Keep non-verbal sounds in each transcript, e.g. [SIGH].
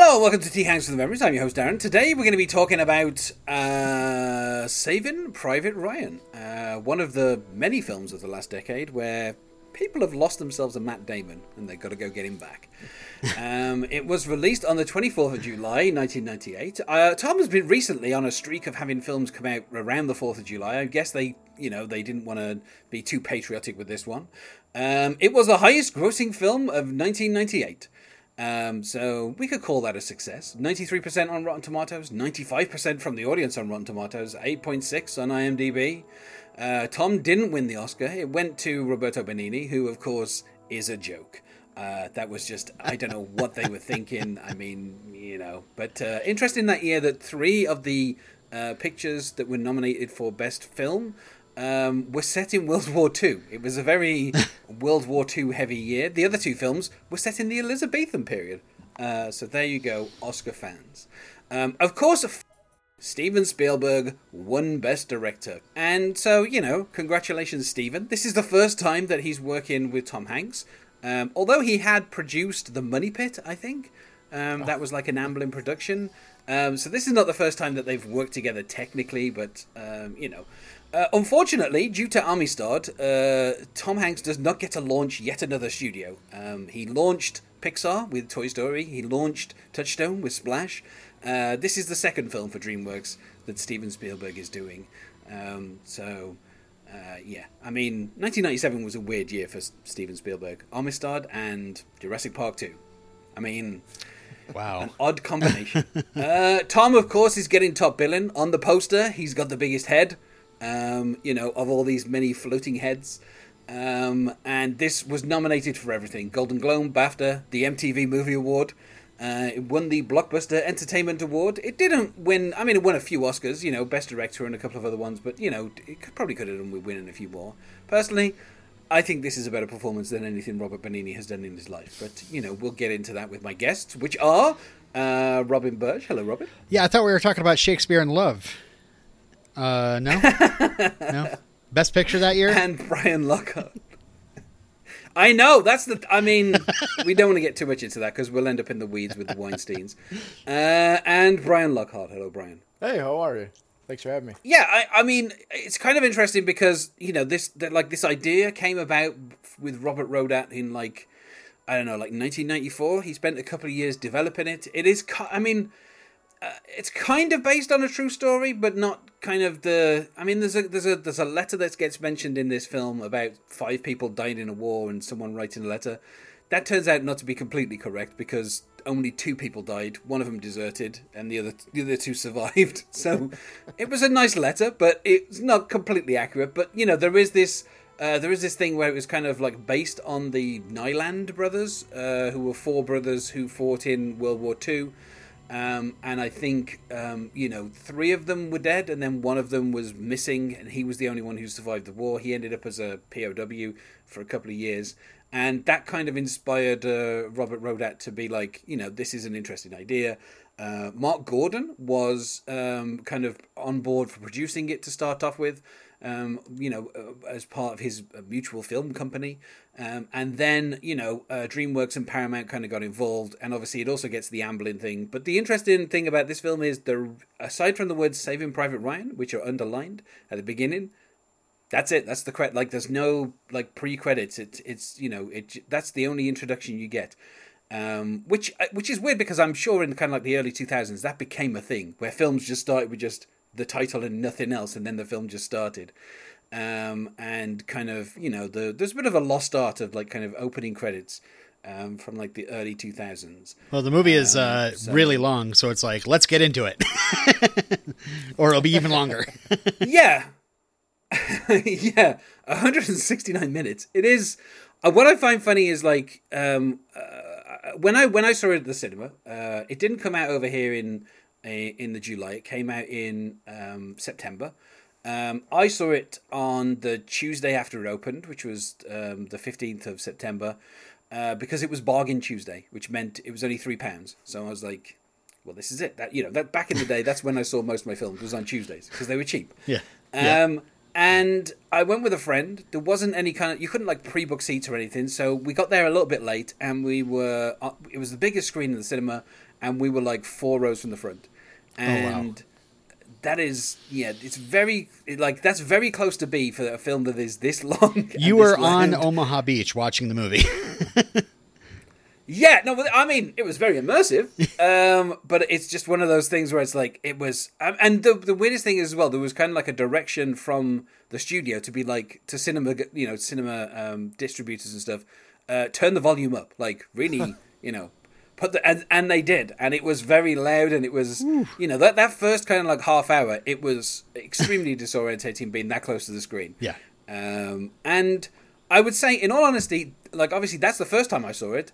Hello, welcome to Tea Hangs for the Memories. I'm your host Darren. Today we're going to be talking about uh, Saving Private Ryan, uh, one of the many films of the last decade where people have lost themselves a Matt Damon and they've got to go get him back. [LAUGHS] um, it was released on the 24th of July, 1998. Uh, Tom has been recently on a streak of having films come out around the 4th of July. I guess they, you know, they didn't want to be too patriotic with this one. Um, it was the highest grossing film of 1998. Um, so we could call that a success. 93% on Rotten Tomatoes, 95% from the audience on Rotten Tomatoes, 8.6 on IMDb. Uh, Tom didn't win the Oscar. It went to Roberto Benigni, who, of course, is a joke. Uh, that was just, I don't know what they were thinking. I mean, you know. But uh, interesting that year that three of the uh, pictures that were nominated for Best Film um, were set in World War II. It was a very [LAUGHS] World War II heavy year. The other two films were set in the Elizabethan period. Uh, so there you go, Oscar fans. Um, of course, Steven Spielberg won Best Director. And so, you know, congratulations, Steven. This is the first time that he's working with Tom Hanks. Um, although he had produced The Money Pit, I think. Um, that was like an Amblin production. Um, so this is not the first time that they've worked together technically, but, um, you know. Uh, unfortunately, due to Amistad, uh, Tom Hanks does not get to launch yet another studio. Um, he launched Pixar with Toy Story. He launched Touchstone with Splash. Uh, this is the second film for DreamWorks that Steven Spielberg is doing. Um, so, uh, yeah, I mean, 1997 was a weird year for Steven Spielberg. Amistad and Jurassic Park 2. I mean, Wow. an odd combination. [LAUGHS] uh, Tom, of course, is getting top billing on the poster. He's got the biggest head um, you know, of all these many floating heads. Um, and this was nominated for everything Golden Globe, BAFTA, the MTV Movie Award. Uh, it won the Blockbuster Entertainment Award. It didn't win, I mean, it won a few Oscars, you know, Best Director and a couple of other ones, but, you know, it could, probably could have done with winning a few more. Personally, I think this is a better performance than anything Robert Benigni has done in his life. But, you know, we'll get into that with my guests, which are uh, Robin Birch. Hello, Robin. Yeah, I thought we were talking about Shakespeare in Love. Uh, no, [LAUGHS] no. Best picture that year. and Brian Lockhart. [LAUGHS] I know that's the. I mean, we don't want to get too much into that because we'll end up in the weeds with the Weinstein's. [LAUGHS] Uh, and Brian Lockhart. Hello, Brian. Hey, how are you? Thanks for having me. Yeah, I, I mean, it's kind of interesting because you know this, that, like this idea came about with Robert Rodat in like, I don't know, like 1994. He spent a couple of years developing it. It is, ki- I mean, uh, it's kind of based on a true story, but not kind of the. I mean, there's a there's a there's a letter that gets mentioned in this film about five people died in a war and someone writing a letter. That turns out not to be completely correct because only two people died. One of them deserted, and the other the other two [LAUGHS] survived. So it was a nice letter, but it's not completely accurate. But you know, there is this. Uh, there is this thing where it was kind of like based on the Niland brothers, uh, who were four brothers who fought in World War Two. Um, and I think um, you know three of them were dead, and then one of them was missing, and he was the only one who survived the war. He ended up as a POW for a couple of years, and that kind of inspired uh, Robert Rodat to be like, you know, this is an interesting idea. Uh, Mark Gordon was um, kind of on board for producing it to start off with, um, you know, uh, as part of his uh, mutual film company. Um, and then, you know, uh, DreamWorks and Paramount kind of got involved, and obviously it also gets the Amblin thing. But the interesting thing about this film is the aside from the words "Saving Private Ryan," which are underlined at the beginning, that's it. That's the credit. Like, there's no like pre-credits. It's it's you know it. That's the only introduction you get. Um, which which is weird because I'm sure in kind of like the early 2000s that became a thing where films just started with just the title and nothing else, and then the film just started. Um, and kind of you know the there's a bit of a lost art of like kind of opening credits um, from like the early 2000s. Well, the movie is uh, so- really long, so it's like let's get into it, [LAUGHS] or it'll be even longer. [LAUGHS] yeah, [LAUGHS] yeah, 169 minutes. It is. Uh, what I find funny is like um, uh, when I when I saw it at the cinema, uh, it didn't come out over here in in the July. It came out in um, September. Um, I saw it on the Tuesday after it opened, which was um, the 15th of September, uh, because it was bargain Tuesday, which meant it was only three pounds. So I was like, well, this is it. That you know, that back in the day, that's when I saw most of my films was on Tuesdays because they were cheap. yeah. Yeah. Um, and I went with a friend. There wasn't any kind of you couldn't like pre-book seats or anything, so we got there a little bit late, and we were uh, it was the biggest screen in the cinema, and we were like four rows from the front, and that is yeah, it's very like that's very close to be for a film that is this [LAUGHS] long. You were on. Omaha Beach watching the movie. [LAUGHS] Yeah, no, I mean, it was very immersive. [LAUGHS] um, but it's just one of those things where it's like it was, um, and the the weirdest thing is as well, there was kind of like a direction from the studio to be like to cinema, you know, cinema um, distributors and stuff. Uh, turn the volume up, like really, you know, put the and and they did, and it was very loud, and it was, you know, that that first kind of like half hour, it was extremely [LAUGHS] disorientating being that close to the screen. Yeah. Um, and I would say, in all honesty, like obviously that's the first time I saw it.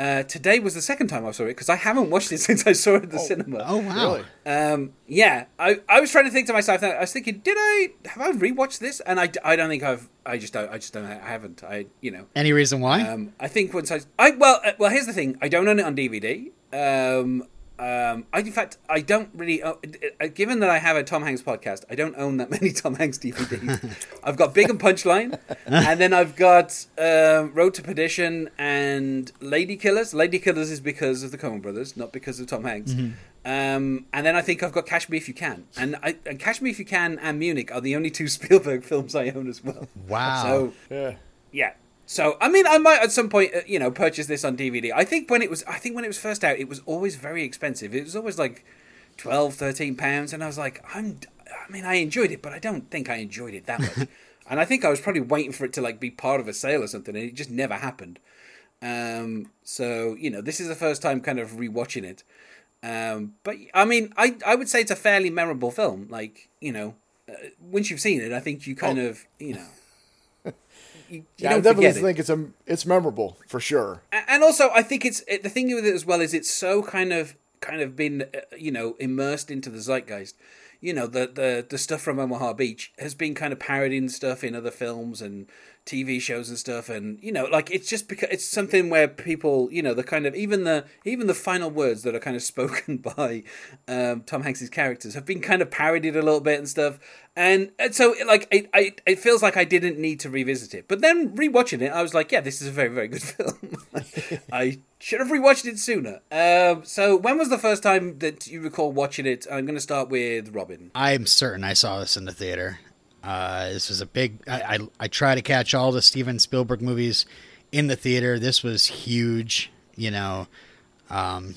Uh, today was the second time I saw it because I haven't watched it [LAUGHS] since I saw it at the cinema. oh wow. Really? Um, yeah, I, I was trying to think to myself. I was thinking, did I have I rewatched this? And I, I don't think I've. I just don't. I just don't. I haven't. I you know. Any reason why? Um, I think once I, I well, uh, well, here's the thing. I don't own it on DVD. Um, um, I in fact I don't really. Uh, uh, given that I have a Tom Hanks podcast, I don't own that [LAUGHS] many Tom Hanks DVDs. [LAUGHS] I've got Big and Punchline, and then I've got um, Road to Perdition and Lady Killers. Lady Killers is because of the Coen Brothers, not because of Tom Hanks. Um, and then I think I've got Catch Me If You Can, and, I, and Catch Me If You Can and Munich are the only two [LAUGHS] Spielberg films I own as well. Wow. So Yeah. yeah. So I mean, I might at some point, uh, you know, purchase this on DVD. I think when it was, I think when it was first out, it was always very expensive. It was always like 12, 13 pounds, and I was like, I'm. I mean, I enjoyed it, but I don't think I enjoyed it that much. [LAUGHS] and I think I was probably waiting for it to like be part of a sale or something, and it just never happened. Um, so you know, this is the first time kind of rewatching it. Um, but I mean, I I would say it's a fairly memorable film. Like you know, uh, once you've seen it, I think you kind of you know. You, you Yeah, I definitely forget it. think it's a, it's memorable for sure. And also I think it's it, the thing with it as well is it's so kind of kind of been uh, you know immersed into the zeitgeist. You know the the the stuff from Omaha Beach has been kind of parodying stuff in other films and TV shows and stuff, and you know like it's just because it's something where people you know the kind of even the even the final words that are kind of [LAUGHS] spoken by um, Tom Hanks's characters have been kind of parodied a little bit and stuff, and, and so like it, I, it feels like I didn't need to revisit it, but then rewatching it, I was like, yeah, this is a very very good [LAUGHS] film. [LAUGHS] I should have rewatched it sooner. Um, so when was the first time that you recall watching it? I'm going to start with Robin. I'm certain I saw this in the theater. Uh, this was a big. I, I I try to catch all the Steven Spielberg movies in the theater. This was huge. You know, um,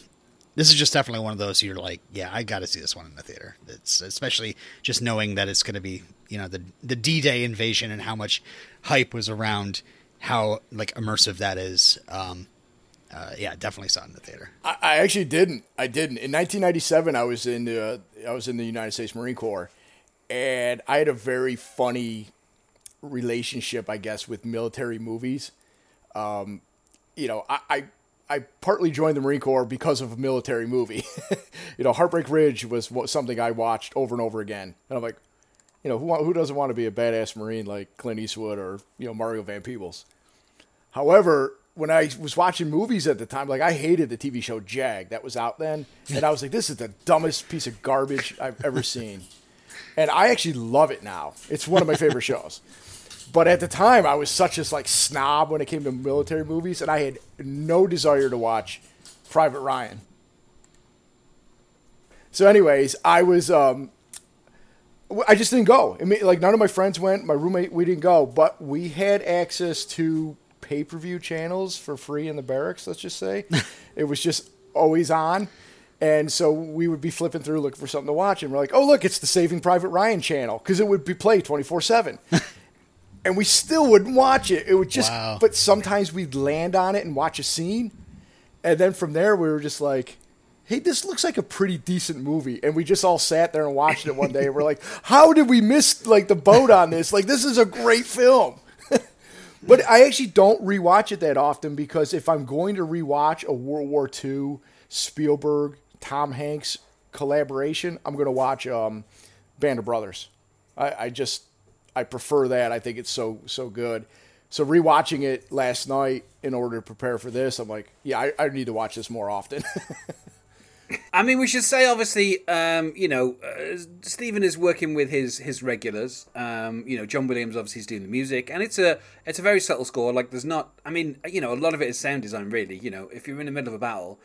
this is just definitely one of those you're like, yeah, I got to see this one in the theater. It's especially just knowing that it's going to be, you know, the the D Day invasion and how much hype was around how like immersive that is. Um, uh, yeah, definitely saw it in the theater. I, I actually didn't. I didn't. In 1997, I was in the I was in the United States Marine Corps, and I had a very funny relationship, I guess, with military movies. Um, you know, I, I I partly joined the Marine Corps because of a military movie. [LAUGHS] you know, Heartbreak Ridge was something I watched over and over again, and I'm like, you know, who who doesn't want to be a badass Marine like Clint Eastwood or you know Mario Van Peebles? However, when I was watching movies at the time, like I hated the TV show Jag that was out then, and I was like, this is the dumbest piece of garbage I've ever seen. And I actually love it now. It's one of my favorite shows. But at the time, I was such a like snob when it came to military movies, and I had no desire to watch Private Ryan. So, anyways, I was um, I just didn't go. I mean, like none of my friends went. My roommate, we didn't go, but we had access to pay per view channels for free in the barracks. Let's just say [LAUGHS] it was just always on, and so we would be flipping through looking for something to watch, and we're like, "Oh, look, it's the Saving Private Ryan channel," because it would be played twenty four seven. [LAUGHS] And we still wouldn't watch it. It would just, Wow. but sometimes we'd land on it and watch a scene, and then from there we were just like, hey, this looks like a pretty decent movie. And we just all sat there and watched it one day. and we're like, [LAUGHS] how did we miss like the boat on this? Like, this is a great film. [LAUGHS] but I actually don't rewatch it that often because if I'm going to rewatch a World War II Spielberg Tom Hanks collaboration, I'm to watch um, Band of Brothers. I, I just I prefer that. I think it's so so good. So rewatching it last night in order to prepare for this, I'm like, yeah, I, I need to watch this more often. [LAUGHS] I mean, we should say obviously, um, you know, uh, Steven is working with his his regulars. Um, you know, John Williams obviously is doing the music, and it's a it's a very subtle score. Like, there's not, I mean, you know, a lot of it is sound design. Really, you know, if you're in the middle of a battle,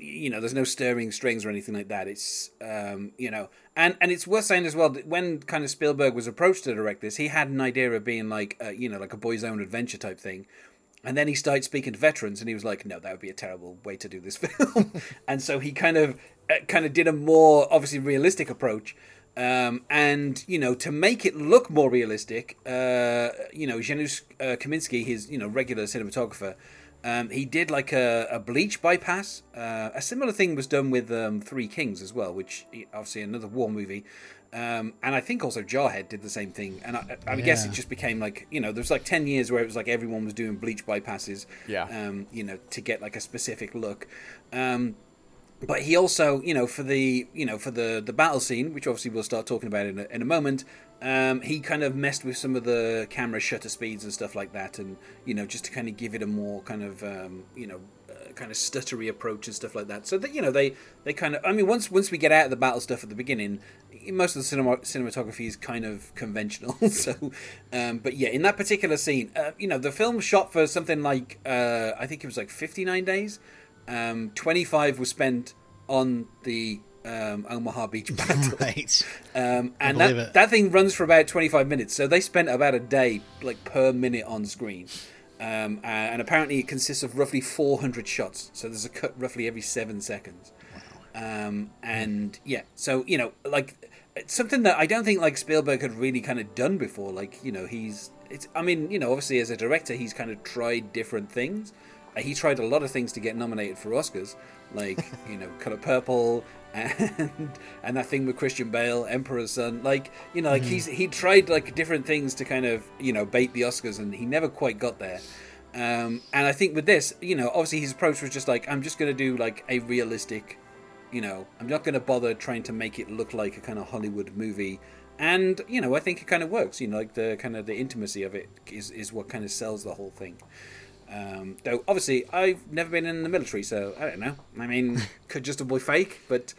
you know, there's no stirring strings or anything like that. It's, um, you know, and and it's worth saying as well that when kind of Spielberg was approached to direct this, he had an idea of being like, uh, you know, like a boy's own adventure type thing. And then he started speaking to veterans, and he was like, "No, that would be a terrible way to do this [LAUGHS] film." and so he kind of, uh, kind of did a more obviously realistic approach. Um, and you know, to make it look more realistic, uh, you know, Janusz uh, Kaminski, his you know regular cinematographer, um, he did like a, a bleach bypass. Uh, a similar thing was done with um, Three Kings as well, which obviously another war movie. Um, and I think also Jarhead did the same thing. And I, I yeah. guess it just became like, you know, there's like 10 years where it was like everyone was doing bleach bypasses, yeah. Um, you know, to get like a specific look. Um, but he also, you know, for the, you know, for the, the battle scene, which obviously we'll start talking about in a, in a moment, um, he kind of messed with some of the camera shutter speeds and stuff like that. And, you know, just to kind of give it a more kind of, um, you know, kind of stuttery approach and stuff like that. So that you know they they kind of I mean once once we get out of the battle stuff at the beginning, most of the cinema, cinematography is kind of [LAUGHS] conventional. [LAUGHS] so, um, but yeah, in that particular scene, uh, you know, the film shot for something like uh, I think it was like fifty nine days. Um, Twenty five was spent on the um, Omaha Beach [LAUGHS] battle. Right. Um, and that, that thing runs for about 25 minutes. So they spent about a day, like per minute on screen. Um, and apparently it consists of roughly 400 shots. So there's a cut roughly every seven seconds. Um, and yeah, so you know, like something that I don't think like Spielberg had really kind of done before. Like you know, he's it's. I mean, you know, obviously as a director, he's kind of tried different things. Uh, he tried a lot of things to get nominated for Oscars, like you know, Color Purple and and that thing with Christian Bale, Emperor's Son. Like you know, like mm. he's he tried like different things to kind of you know bait the Oscars, and he never quite got there. Um, and I think with this, you know, obviously his approach was just like I'm just going to do like a realistic, you know, I'm not going to bother trying to make it look like a kind of Hollywood movie. And you know, I think it kind of works. You know, like the kind of the intimacy of it is is what kind of sells the whole thing. Um, though obviously I've never been in the military, so I don't know. I mean, [LAUGHS] could just a boy fake, but